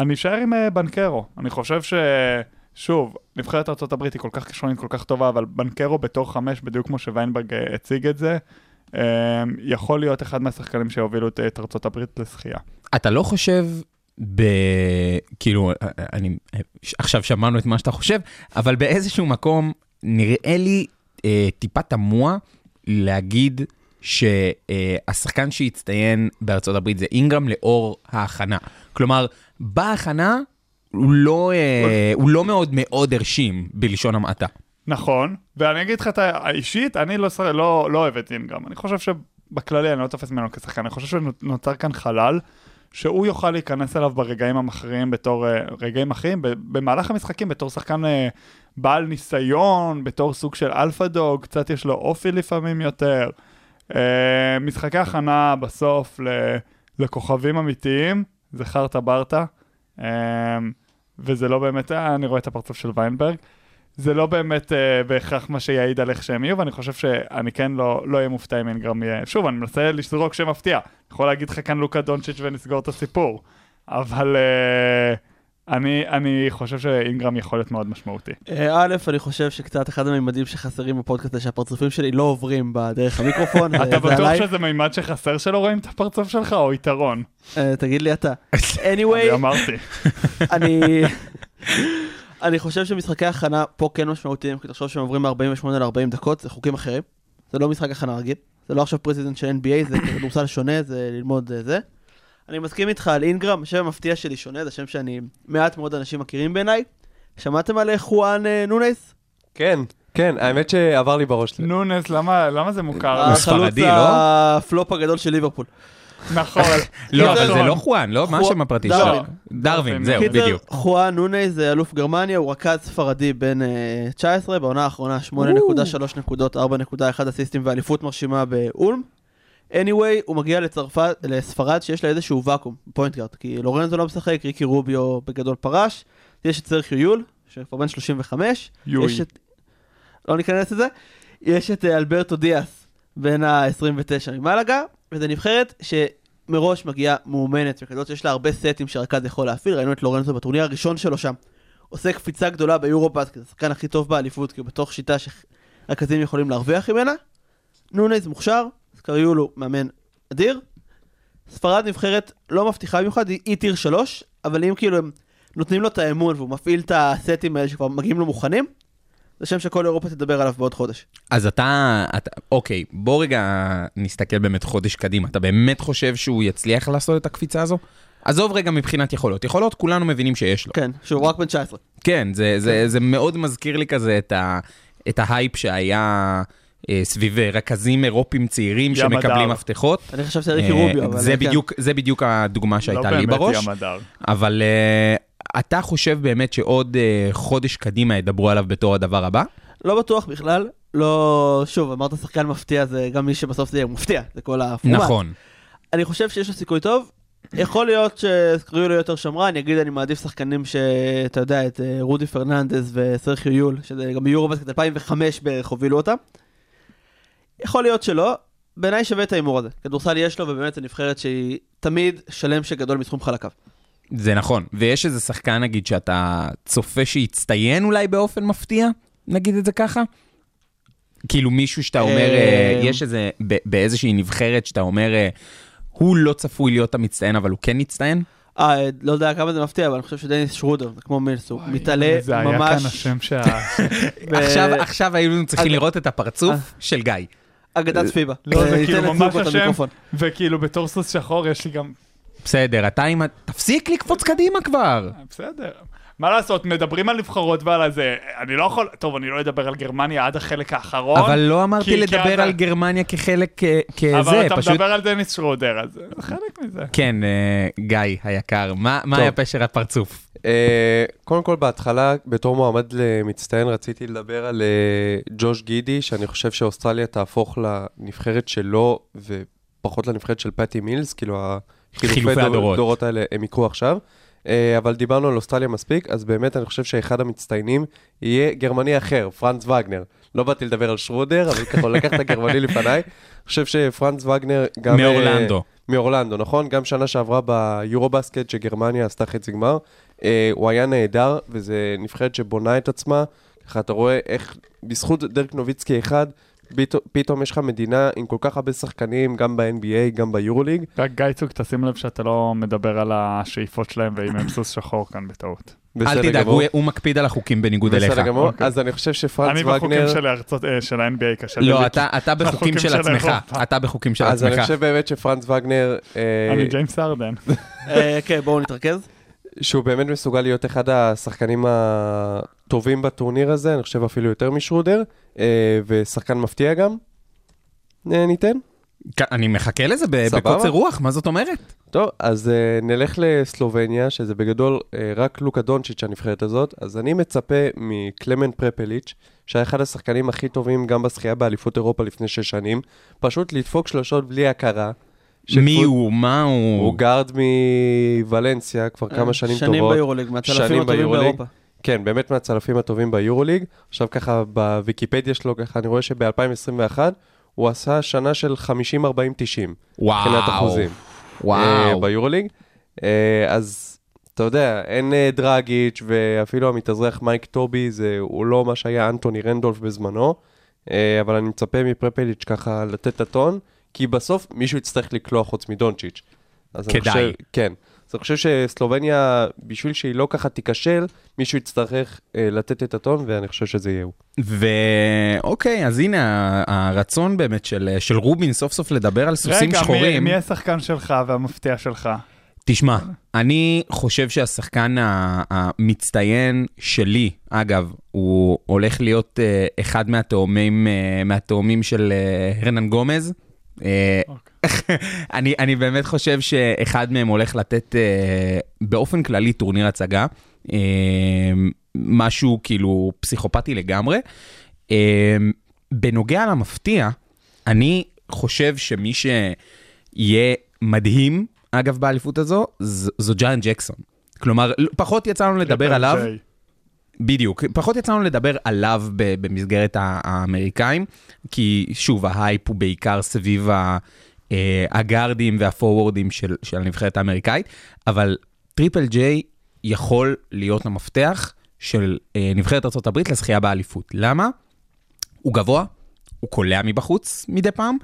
אני אשאר עם אה, בנקרו. אני חושב ש... שוב, נבחרת ארה"ב היא כל כך כישרונית, כל כך טובה, אבל בנקרו בתור חמש, בדיוק כמו שוויינברג הציג את זה, יכול להיות אחד מהשחקנים שהובילו את- את ארה"ב לזכייה. אתה לא חושב ב... כאילו, אני... עכשיו שמענו את מה שאתה חושב, אבל באיזשהו מקום נראה לי אה, טיפה תמוה להגיד שהשחקן שהצטיין בארצות הברית זה אינגרם לאור ההכנה. כלומר, בהכנה הוא לא, אה, הוא לא מאוד מאוד הרשים, בלשון המעטה. נכון, ואני אגיד לך את האישית, אני לא, לא, לא אוהב את אינגרם. אני חושב שבכללי אני לא תופס ממנו כשחקן, אני חושב שנוצר כאן חלל, שהוא יוכל להיכנס אליו ברגעים המכריעים בתור, אה, רגעים מכריעים, במהלך המשחקים בתור שחקן אה, בעל ניסיון, בתור סוג של alpha dog, קצת יש לו אופי לפעמים יותר. אה, משחקי הכנה בסוף לכוכבים אמיתיים, זה חרטה ברטה, וזה לא באמת, אני רואה את הפרצוף של ויינברג. זה לא באמת אה, בהכרח מה שיעיד על איך שהם יהיו, ואני חושב שאני כן לא לא אהיה מופתע אם אינגרם יהיה... שוב, אני מנסה לזרוק שם מפתיע. אני יכול להגיד לך כאן לוקה דונצ'יץ' ונסגור את הסיפור. אבל אה, אני, אני חושב שאינגרם יכול להיות מאוד משמעותי. אה, א', אני חושב שקצת אחד הממדים שחסרים בפודקאסט זה שהפרצופים שלי לא עוברים בדרך המיקרופון. אתה בטוח. שזה מימד שחסר שלא רואים את הפרצוף שלך, או יתרון? תגיד לי אתה. אני anyway, אמרתי. אני... אני חושב שמשחקי הכנה פה כן משמעותיים, כי תחשוב שהם עוברים מ-48 ל-40 דקות, זה חוקים אחרים. זה לא משחק הכנה רגיל, זה לא עכשיו preseason של NBA, זה כדורסל שונה, זה ללמוד זה. אני מסכים איתך על אינגרם, השם המפתיע שלי שונה, זה שם שאני, מעט מאוד אנשים מכירים בעיניי. שמעתם על חואן אה, נונייס? כן, כן, האמת שעבר לי בראש. נונס, למה למה זה מוכר? הוא החלוץ ספרדי, לא? הפלופ הגדול של ליברפול. נכון. לא, אבל זה. לא חואן, לא? מה השם הפרטי. שלו? דרווין, זהו, בדיוק. חואן נונייס זה אלוף גרמניה, הוא רכז ספרדי בן אה, 19, בעונה האחרונה 8.3 נקודות, 4.1 אסיסטים ואליפות מרשימה באולם. anyway, הוא מגיע לצרפת, לספרד שיש לה איזשהו ואקום, point guard, כי לורנזו לא משחק, ריקי רוביו בגדול פרש, יש את סרחיו יול, שכבר בן 35, יואי. יש את... לא ניכנס לזה, יש את אה, אלברטו דיאס, בן ה-29 ממלגה, וזו נבחרת שמראש מגיעה מאומנת, וכזאת שיש לה הרבה סטים שרכז יכול להפעיל, ראינו את לורנזו בטורניר הראשון שלו שם, עושה קפיצה גדולה ביורו-בסקט, זה השחקן הכי טוב באליפות, כי הוא בתוך שיטה שרכזים יכולים להרוויח ממנה. נונז מוכשר, סקריולו מאמן אדיר. ספרד נבחרת לא מבטיחה במיוחד, היא טיר 3, אבל אם כאילו הם נותנים לו את האמון והוא מפעיל את הסטים האלה שכבר מגיעים לו מוכנים, זה שם שכל אירופה תדבר עליו בעוד חודש. אז אתה, אתה, אוקיי, בוא רגע נסתכל באמת חודש קדימה. אתה באמת חושב שהוא יצליח לעשות את הקפיצה הזו? עזוב רגע מבחינת יכולות. יכולות כולנו מבינים שיש לו. כן, שהוא רק בן 19. כן, זה, זה, זה מאוד מזכיר לי כזה את, ה, את ההייפ שהיה אה, סביב אה, רכזים אירופים צעירים ים שמקבלים. מפתחות. אני חשבתי על ריקי אה, רוביו, אבל זה כן. בדיוק, זה בדיוק הדוגמה שהייתה לא לי באמת בראש. ים הדר. אבל אה, אתה חושב באמת שעוד אה, חודש קדימה ידברו עליו בתור הדבר הבא? לא בטוח בכלל, לא... שוב, אמרת שחקן מפתיע, זה גם מי שבסוף זה יהיה מפתיע, זה כל הפורמט. נכון. אני חושב שיש לו סיכוי טוב. יכול להיות שסקריולו יותר שמרן, אני אגיד אני מעדיף שחקנים שאתה יודע, את אה, רודי פרננדס וסרחיו יול, שזה גם ביורובסקט 2005 בערך הובילו אותם. יכול להיות שלא, בעיניי שווה את ההימור הזה. כדורסל יש לו, ובאמת זו נבחרת שהיא תמיד שלם שגדול מתחום חלקיו. זה נכון. ויש איזה שחקן, נגיד, שאתה צופה שיצטיין אולי באופן מפתיע? נגיד את זה ככה? כאילו מישהו שאתה אומר, אה, אה, יש איזה, באיזושהי נבחרת שאתה אומר, אה, הוא לא צפוי להיות המצטיין, אבל הוא כן מצטיין? אה, לא יודע כמה זה מפתיע, אבל אני חושב שדניס שרודר, זה כמו מילס, הוא מתעלה זה היה ממש... כאן השם שה... עכשיו, עכשיו היינו צריכים אז- לראות את הפרצוף של גיא. אגדת פיבה. לא, זה כאילו ממש השם. וכאילו בתור סוס שחור יש לי גם... בסדר, אתה עם ה... תפסיק לקפוץ קדימה כבר. בסדר. מה לעשות, מדברים על נבחרות ועל הזה, אני לא יכול, טוב, אני לא אדבר על גרמניה עד החלק האחרון. אבל לא אמרתי כי- כי לדבר אתה- על גרמניה כחלק אה, כזה, אבל אתה פשוט... מדבר על דניס שרודר, אז זה חלק מזה. כן, אה, גיא היקר, מה מה. היה פשר הפרצוף? אה, קודם כל, בהתחלה, בתור מועמד למצטיין, רציתי לדבר על אה, ג'וש גידי, שאני חושב שאוסטרליה תהפוך לנבחרת שלו, ופחות לנבחרת של פטי מילס, כאילו חילופי החילופי הדורות. הדורות האלה הם יקרו עכשיו. אה, אבל דיברנו על אוסטרליה מספיק, אז באמת אני חושב שאחד המצטיינים יהיה גרמני אחר, פרנץ וגנר. לא באתי לדבר על שרודר, אבל ככה הוא לקח את הגרמני לפניי. אני חושב שפרנץ וגנר גם... אה, מאורלנדו. מאורלנדו, נכון? גם שנה שעברה ביורו-בסקט שגרמניה עשתה חצי גמר. אה, הוא היה נהדר, וזה נבחרת שבונה את עצמה. ככה אתה רואה איך בזכות דרק נוביצקי אחד, פתאום- פתאום יש לך מדינה עם כל כך הרבה שחקנים, גם ב-NBA, גם ביורוליג. רק גיא צוק, תשים לב שאתה לא מדבר על השאיפות שלהם ואם הם סוס שחור כאן בטעות. אל תדאג. הוא- הוא מקפיד על החוקים בניגוד אליך. בסדר גמור. אוקיי. אז אני חושב שפרנץ אני בחוקים וגנר... של הארצות, אה, של ה-NBA קשה. לא, אתה אתה בחוקים של עצמך. אתה בחוקים של אז אני עצמך. חושב באמת שפרנץ וגנר, אה, אני ג'יימס ארדן. אה, כן, בואו נתרכז. שהוא באמת מסוגל להיות אחד השחקנים הטובים בטורניר הזה, אני חושב אפילו יותר משרודר, אה, ושחקן מפתיע גם. אה, ניתן? כ- אני מחכה לזה. בקוצר רוח, מה זאת אומרת? טוב, אז uh, נלך לסלובניה, שזה בגדול uh, רק לוקה דונצ'יץ' הנבחרת הזאת, אז אני מצפה מקלמן פרפליץ', שהיה אחד השחקנים הכי טובים גם בשחייה באליפות אירופה לפני שש שנים, פשוט לדפוק שלושות בלי הכרה. מי הוא? מה הוא? הוא גארד מוולנסיה כבר כמה שנים טובות. שנים ביורוליג, מהצלפים הטובים ביורוליג. באירופה. כן, באמת מהצלפים הטובים ביורוליג. עכשיו ככה, בוויקיפדיה שלו, ככה, אני רואה שב-2021 הוא עשה שנה של 50-40-90. וואו. מבחינת אחוזים. וואו. אה, ביורוליג. אה, אז אתה יודע, אין אה, דרגיץ' ואפילו המתאזרח מייק טובי, זה, הוא לא מה שהיה אנטוני רנדולף בזמנו, אה, אבל אני מצפה מפרפליץ' ככה לתת את הטון, כי בסוף מישהו יצטרך לקלוע חוץ מדונצ'יץ'. אז אני כדאי. חושב, כן. אז אני חושב שסלובניה, בשביל שהיא לא ככה תיכשל, מישהו יצטרך אה, לתת את הטון, ואני חושב שזה יהיה הוא. ואוקיי, אז הנה ה- הרצון באמת של, של רובין סוף סוף לדבר על סוסים רגע, מי- שחורים. מי השחקן שלך והמפתיע שלך? תשמע, אני חושב שהשחקן ה- המצטיין שלי, אגב, הוא הולך להיות אה, אחד מהתאומים, אה, מהתאומים של אה, הרנן גומז. אה, אני, אני באמת חושב שאחד מהם הולך לתת אה, באופן כללי טורניר הצגה, אה, משהו כאילו פסיכופתי לגמרי. אה, בנוגע למפתיע, אני חושב שמי שיהיה מדהים, אגב, באליפות הזו, זו ג'אן ג'קסון. כלומר, פחות יצא לנו לדבר עליו, ג'יי. בדיוק, פחות יצא לנו לדבר עליו במסגרת האמריקאים, כי שוב, ההייפ הוא בעיקר סביב אה, הגארדים והפורוורדים של, של הנבחרת האמריקאית, אבל טריפל ג'יי יכול להיות המפתח של אה, נבחרת ארה"ב לזכייה באליפות. למה? הוא גבוה, הוא קולע מבחוץ מדי פעם,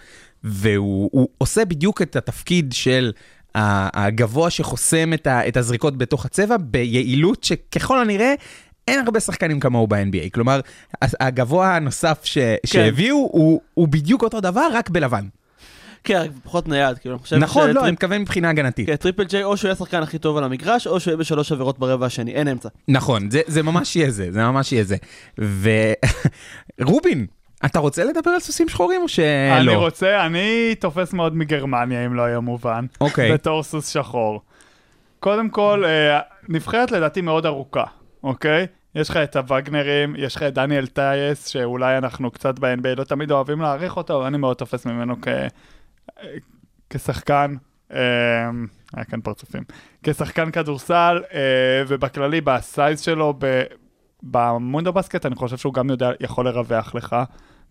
והוא הוא עושה בדיוק את התפקיד של הגבוה שחוסם את הזריקות בתוך הצבע ביעילות שככל הנראה אין הרבה שחקנים כמוהו ב-NBA. כלומר, הגבוה הנוסף ש, שהביאו הוא, הוא בדיוק אותו דבר, רק בלבן. כן, פחות נייד, כאילו, אני חושב נכון, לא, אני מתכוון מבחינה הגנתית. כן, טריפל ג'יי, או שהוא יהיה השחקן הכי טוב על המגרש, או שהוא יהיה בשלוש עבירות ברבע השני, אין אמצע. נכון, זה, זה ממש יהיה זה, זה ממש יהיה זה. ורובין, אתה רוצה לדבר על סוסים שחורים או שלא? אני רוצה, אני תופס מאוד מגרמניה, אם לא היה מובן. אוקיי. בתור סוס שחור. קודם כל, אה, נבחרת לדעתי מאוד ארוכה, אוקיי? יש לך את הווגנרים, יש לך את דניאל טייס, שאולי אנחנו קצת ב-NBA לא תמיד אוהבים להעריך אותו, אבל אני מאוד תופס ממנו כ... כשחקן, אה, היה כאן פרצופים, כשחקן כדורסל, אה, ובכללי בסייז שלו, ב... במונדו בסקט, אני חושב שהוא גם יודע, יכול לרווח לך,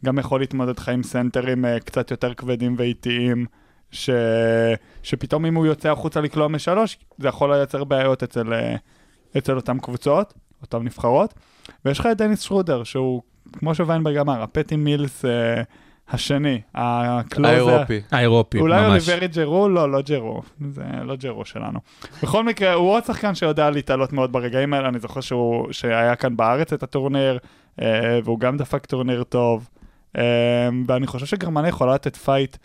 גם יכול להתמודד לך עם סנטרים אה, קצת יותר כבדים ואיטיים, ש... שפתאום אם הוא יוצא החוצה לקלוע משלוש, זה יכול לייצר בעיות אצל, אה, אצל אותן קבוצות, אותן נבחרות. ויש לך את דניס שרודר, שהוא, כמו שוויינברג אמר, הפטי מילס אה, השני, ה closer. האירופי. האירופי, אולי ממש. אוליבייה ג'ירו? לא, לא ג'רו. זה לא ג'רו שלנו. בכל מקרה, הוא עוד שחקן שיודע להתעלות מאוד ברגעים האלה. אני זוכר שהוא, שהיה כאן בארץ את הטורניר, אה, והוא גם דפק טורניר טוב. אה, ואני חושב שגרמניה יכולה לתת פייט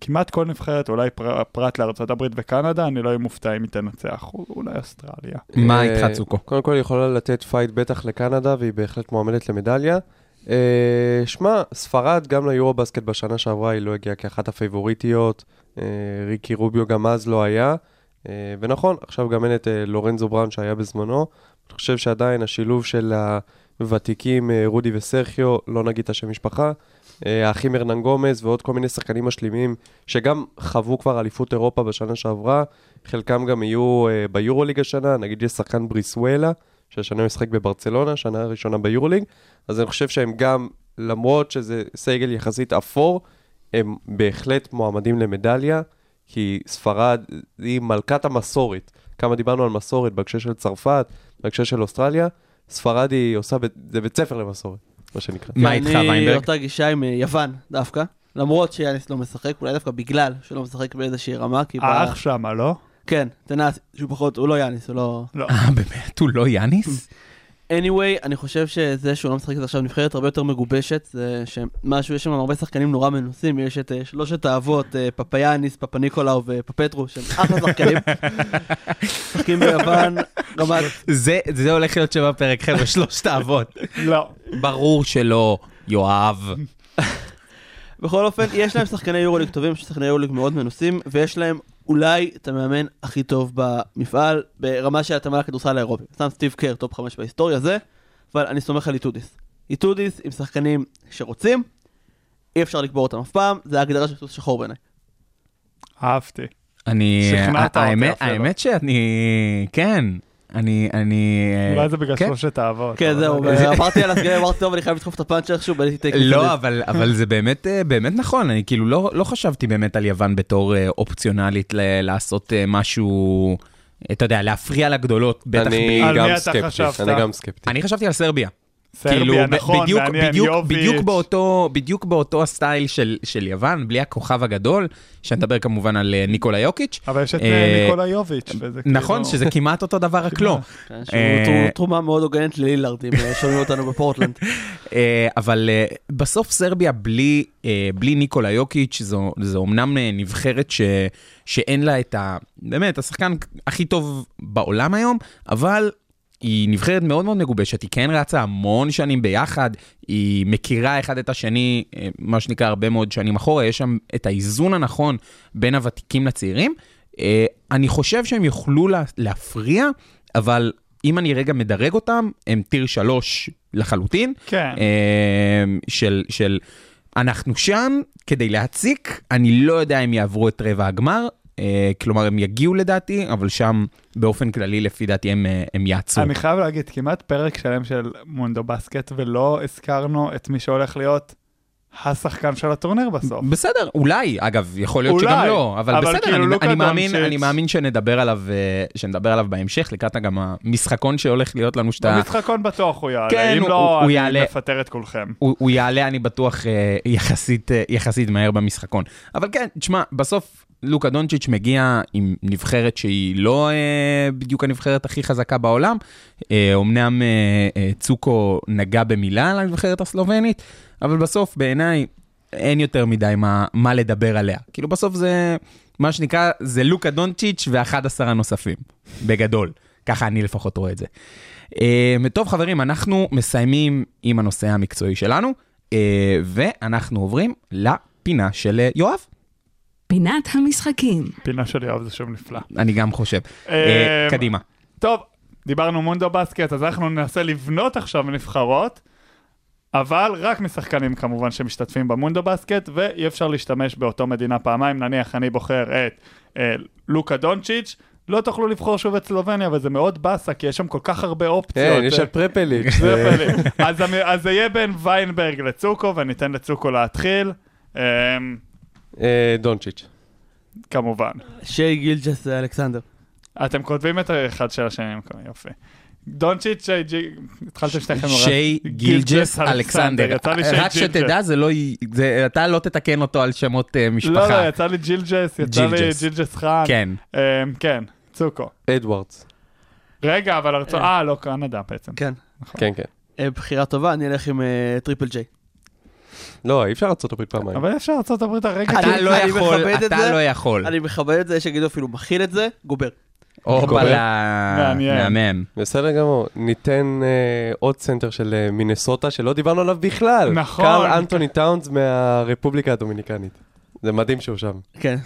כמעט כל נבחרת, אולי פר, פרט לארצות הברית וקנדה, אני לא אהיה מופתע אם היא תנצח, או- אולי אוסטרליה. מה אה, איתך צוקו? קודם כל היא יכולה לתת פייט בטח לקנדה, והיא בהחלט מועמדת למדליה. אה, שמע, ספרד גם ליורו בסקט בשנה שעברה היא לא הגיעה כאחת הפייבוריטיות. אה, ריקי רוביו גם אז לא היה. אה, ונכון, עכשיו גם אין את אה, לורנזו בראון שהיה בזמנו. אני חושב שעדיין השילוב של הוותיקים אה, רודי וסרחיו, לא נגיד את השם משפחה, האחים הרנן גומז ועוד כל מיני שחקנים משלימים שגם חוו כבר אליפות אירופה בשנה שעברה, חלקם גם יהיו אה, ביורוליג השנה, נגיד יש שחקן בריסואלה, שהשנה משחק בברצלונה, שנה הראשונה ביורוליג, אז אני חושב שהם גם, למרות שזה סגל יחסית אפור, הם בהחלט מועמדים למדליה, כי ספרד היא מלכת המסורת. כמה דיברנו על מסורת בהקשר של צרפת, בהקשר של אוסטרליה, ספרד היא עושה, זה בית ספר למסורת, מה שנקרא. מה איתך, אני ויינברג? אותה גישה עם אה, יוון, דווקא. למרות שיאניס לא משחק, אולי דווקא בגלל שלא משחק באיזושהי רמה, כי... האח שמה, לא? כן, תנס, שהוא פחות, הוא לא יאניס, הוא לא... לא. אה, באמת? הוא לא יאניס? anyway, אני חושב שזה שהוא לא משחק את עכשיו נבחרת הרבה יותר מגובשת, זה שמשהו, יש שם הרבה שחקנים נורא מנוסים, יש את אה, שלושת האבות, אה, פפיאניס, פפה ניקולאו ופפטרו, שהם אחלה שחקנים. משחקים ביוון, רמת... זה זה הולך להיות שם בפרק, חבר'ה, שלושת האבות. לא. ברור שלא, יואב. בכל אופן, יש להם שחקני יורוליג טובים, יש שחקני יורוליג מאוד מנוסים, ויש להם אולי את המאמן הכי טוב במפעל, ברמה של התאמה לכדורסל האירופי. סתם סטיב קר, top 5 בהיסטוריה זה, אבל אני סומך על איטודיס. איטודיס עם שחקנים שרוצים, אי אפשר לקבור אותם אף פעם, זה ההגדרה של סוס שחור בעיניי. אהבתי. אני... שכנעת אותי האמת- אפילו. האמת שאני... כן. אני... אני... אה, אולי זה בגלל כן. שלושת האבות. כן, אבל- זהו, עברתי על הסגל, אמרתי, טוב, אני חייב לדחוף את הפאנץ' איכשהו, בניתי תיקו. לא, אבל, אבל זה באמת, אה, באמת נכון, אני כאילו לא, לא חשבתי באמת על יוון בתור אה, אופציונלית לעשות משהו, אתה יודע, להפריע לגדולות, בטח בלי... על גם מי אתה סקפטי, חשבת? אני גם סקפטי. אני חשבתי על סרביה. סרביה, כאילו, ב- נכון, בדיוק, מעניין, בדיוק, יוביץ'. בדיוק באותו, בדיוק באותו הסטייל של, של יוון, בלי הכוכב הגדול, שאני מדבר כמובן על אה, ניקולה יוקיץ'. אבל יש את אה, אה, ניקולה יוביץ', וזה נכון, כאילו- שזה כמעט אותו דבר, רק לא. כן, שהוא אה, תרו- תרומה מאוד הוגנת ללילארד, אם אה, שומעים אותנו בפורטלנד. אה, אבל אה, בסוף סרביה בלי, אה, בלי ניקולה יוקיץ', זו, זו אומנם אה, נבחרת ש, שאין לה את ה... באמת, השחקן הכי טוב בעולם היום, אבל היא נבחרת מאוד מאוד מגובשת, היא כן רצה המון שנים ביחד, היא מכירה אחד את השני, אה, מה שנקרא, הרבה מאוד שנים אחורה, יש שם את האיזון הנכון בין הוותיקים לצעירים. אה, אני חושב שהם יוכלו לה, להפריע, אבל אם אני רגע מדרג אותם, הם טיר שלוש לחלוטין. כן. אה, של, של אנחנו שם כדי להציק, אני לא יודע אם יעברו את רבע הגמר, כלומר הם יגיעו לדעתי, אבל שם באופן כללי לפי דעתי הם, אה, הם יעצרו. אני חייב להגיד, כמעט פרק שלם של מונדו בסקט, ולא הזכרנו את מי שהולך להיות השחקן של הטורניר בסוף. בסדר, אולי, אגב, יכול להיות אולי, שגם לא, אבל, אבל בסדר, כאילו אני, אני, מאמין. אני מאמין שנדבר עליו, אה, שנדבר עליו בהמשך, לקראת גם המשחקון שהולך להיות לנו, שאתה... במשחקון בטוח הוא יעלה, כן, אם הוא- לא, הוא אני יעלה. מפטר את כולכם. הוא, הוא יעלה, אני בטוח, אה, יחסית, יחסית מהר במשחקון. אבל כן, תשמע, בסוף לוקה דונצ'יץ' מגיע עם נבחרת שהיא לא אה, בדיוק הנבחרת הכי חזקה בעולם. אה, אמנם אה, אה, צוקו נגע במילה על הנבחרת הסלובנית, אבל בסוף בעיניי אין יותר מדי מה, מה לדבר עליה. כאילו בסוף זה, מה שנקרא, זה לוקה דונצ'יץ' ו-11 הנוספים, בגדול. ככה אני לפחות רואה את זה. אה, טוב חברים, אנחנו מסיימים עם הנושא המקצועי שלנו, אה, ואנחנו עוברים לפינה של אה, יואב. פינת המשחקים. פינה של יואב זה שוב נפלא. אני גם חושב. אה, אה, קדימה. טוב, דיברנו מונדו בסקט, אז אנחנו ננסה לבנות עכשיו נבחרות, אבל רק משחקנים כמובן שמשתתפים במונדו בסקט, ואי אפשר להשתמש באותו מדינה פעמיים, נניח אני בוחר את אה, לוקה דונצ'יץ', לא תוכלו לבחור שוב את סלובניה, וזה מאוד באסה, כי יש שם כל כך הרבה אופציות. כן, יש את פלא. אז זה יהיה בין ויינברג לצוקו, וניתן לצוקו להתחיל, אה, דונצ'יץ'. כמובן. שי גילג'ס אלכסנדר. אתם כותבים את האחד של השני, יופי. דונצ'יץ', שי ג'י... התחלתם שניכם נורא. שי גילג'ס אלכסנדר. יצא לי שי רק. שתדע, זה לא... אתה לא תתקן אותו על שמות אה, לא, משפחה. לא, יצא לי ג'ילג'ס, יצא לי ג'ילג'ס. חאן. כן. אמ, כן, צוקו. אדוארדס. רגע, אבל ארצות... אה, לא, קנדה בעצם. כן. כן, כן. אה, בחירה טובה, אני אלך עם אה, טריפל ג'יי. לא, אי אפשר ארצות הברית פעמיים. אבל אפשר ארצות הברית הרגע. אתה אני- לא יכול, אתה. לא יכול. אני מכבד את זה, יש שיגידו אפילו מכיל את זה, גובר. הופלה, מעניין. מהמם. בסדר גמור, ניתן אה, עוד סנטר של אה, מינסוטה שלא דיברנו עליו בכלל. נכון. קרל אנטוני טאונס מהרפובליקה הדומיניקנית. זה מדהים שהוא שם. כן,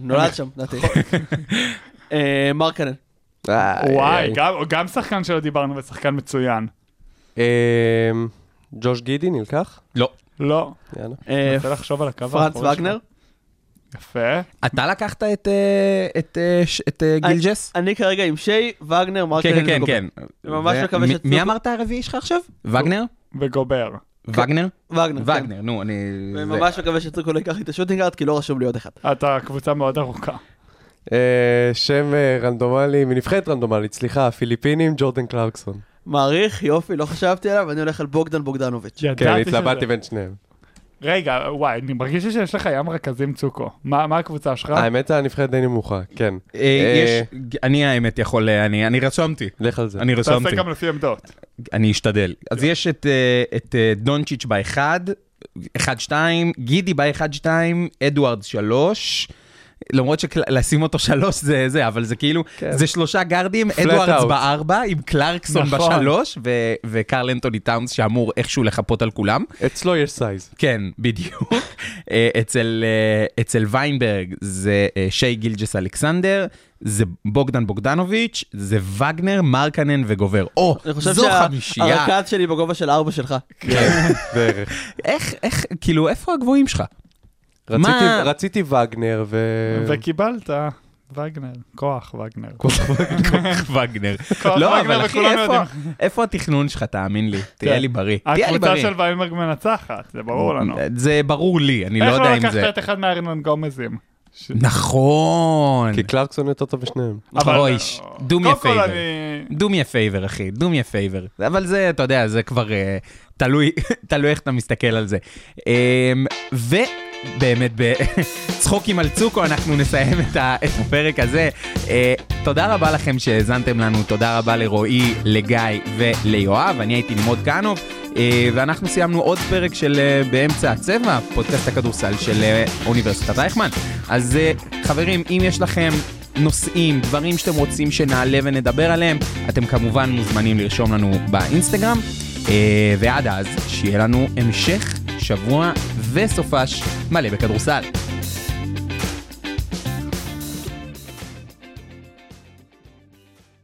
נולד שם, לדעתי. אה, מרקנן. וואי, גם- גם שחקן שלא דיברנו ושחקן מצוין. אה, ג'וש גידי נלקח? לא. לא. יאללה. אה, רוצה לחשוב על הקו פרנץ האחורי וגנר. יפה. אתה לקחת את, אה, את, אה, ש- את אה, גילג'ס? אני כרגע עם שי, וגנר, כן, מרקנן כן, כן, וגובר. כן. אני ממש ו- מקווה מי- שצוקו- מי אמרת הרביעי שלך עכשיו? וגנר? וגובר. וגנר? וגנר, כן. וגנר, נו, אני... זה- וממש מקווה שצוקו לא ייקח לי את השוטינגארד, כי לא רשום לי עוד אחד. אתה קבוצה מאוד ארוכה. אה, שם אה, רנדומלי, מנבחרת רנדומלית, סליחה, פיליפינים, ג'ורדן קלרקסון. מעריך, יופי, לא חשבתי עליו, אני הולך על בוגדן בוגדנוביץ'. כן, התלבטתי בין שניהם. רגע, וואי, אני מרגיש שיש לך ים רכזים צוקו. מה מה הקבוצה שלך? האמת, הנבחרת די נמוכה, כן. אה, אה, יש, אני האמת יכול, אה, אני אני רשמתי. לך על זה. אני תעשה רשמתי. גם לפי עמדות. אני אשתדל. אז יש את, את דונצ'יץ' באחד, 1-2, גידי ב-1-2, אדוארד 3. למרות שלשים אותו שלוש זה זה, אבל זה כאילו, כן. זה שלושה גארדים, אדוארדס. בארבע, עם קלרקסון נכון. בשלוש, ו- וקרל אנטוני טאונס שאמור איכשהו לחפות על כולם. אצלו יש size. כן, בדיוק. אה, אצל, אה, אצל ויינברג זה אה, שי גילג'ס אלכסנדר, זה בוגדן בוגדנוביץ', זה וגנר, מרקנן וגובר. או, אני חושב זו חמישייה. שהרכז שלי בגובה של ארבע שלך. כן, בערך. איך, איך, כאילו, איפה הגבוהים שלך? רציתי- מה- רציתי וגנר ו... וקיבלת וגנר, כוח וגנר. כוח וגנר. לא, אבל אחי, איפה- התכנון שלך, תאמין לי? תהיה לי בריא. תהיה לי הקבוצה בריא. של ויינברג מנצחת, זה ברור לנו. זה ברור לי, אני לא איך יודע לא אם זה... לקחת את אחד מהארנון גומזים? נכון. כי קלרקסון יותר טוב משניהם. אבל- אוי, do me a קודם כל favor. אני... do me a favor, אחי, do me a favor. אבל זה, אתה יודע, זה כבר אה, תלוי, תלוי איך אתה מסתכל על זה. אמ, ובאמת, בצחוקים על צוקו, אנחנו נסיים את, הפרק הזה. אה, תודה רבה לכם שהאזנתם לנו, תודה רבה לרועי, לגיא וליואב, אני הייתי נמרוד כהנוב. אה, ואנחנו סיימנו עוד פרק של אה, באמצע הצבע, פודקאסט הכדורסל של אוניברסיטת רייכמן. אז חברים, אם יש לכם נושאים, דברים שאתם רוצים שנעלה ונדבר עליהם, אתם כמובן מוזמנים לרשום לנו באינסטגרם. אה, ועד אז, שיהיה לנו המשך שבוע וסופש מלא בכדורסל.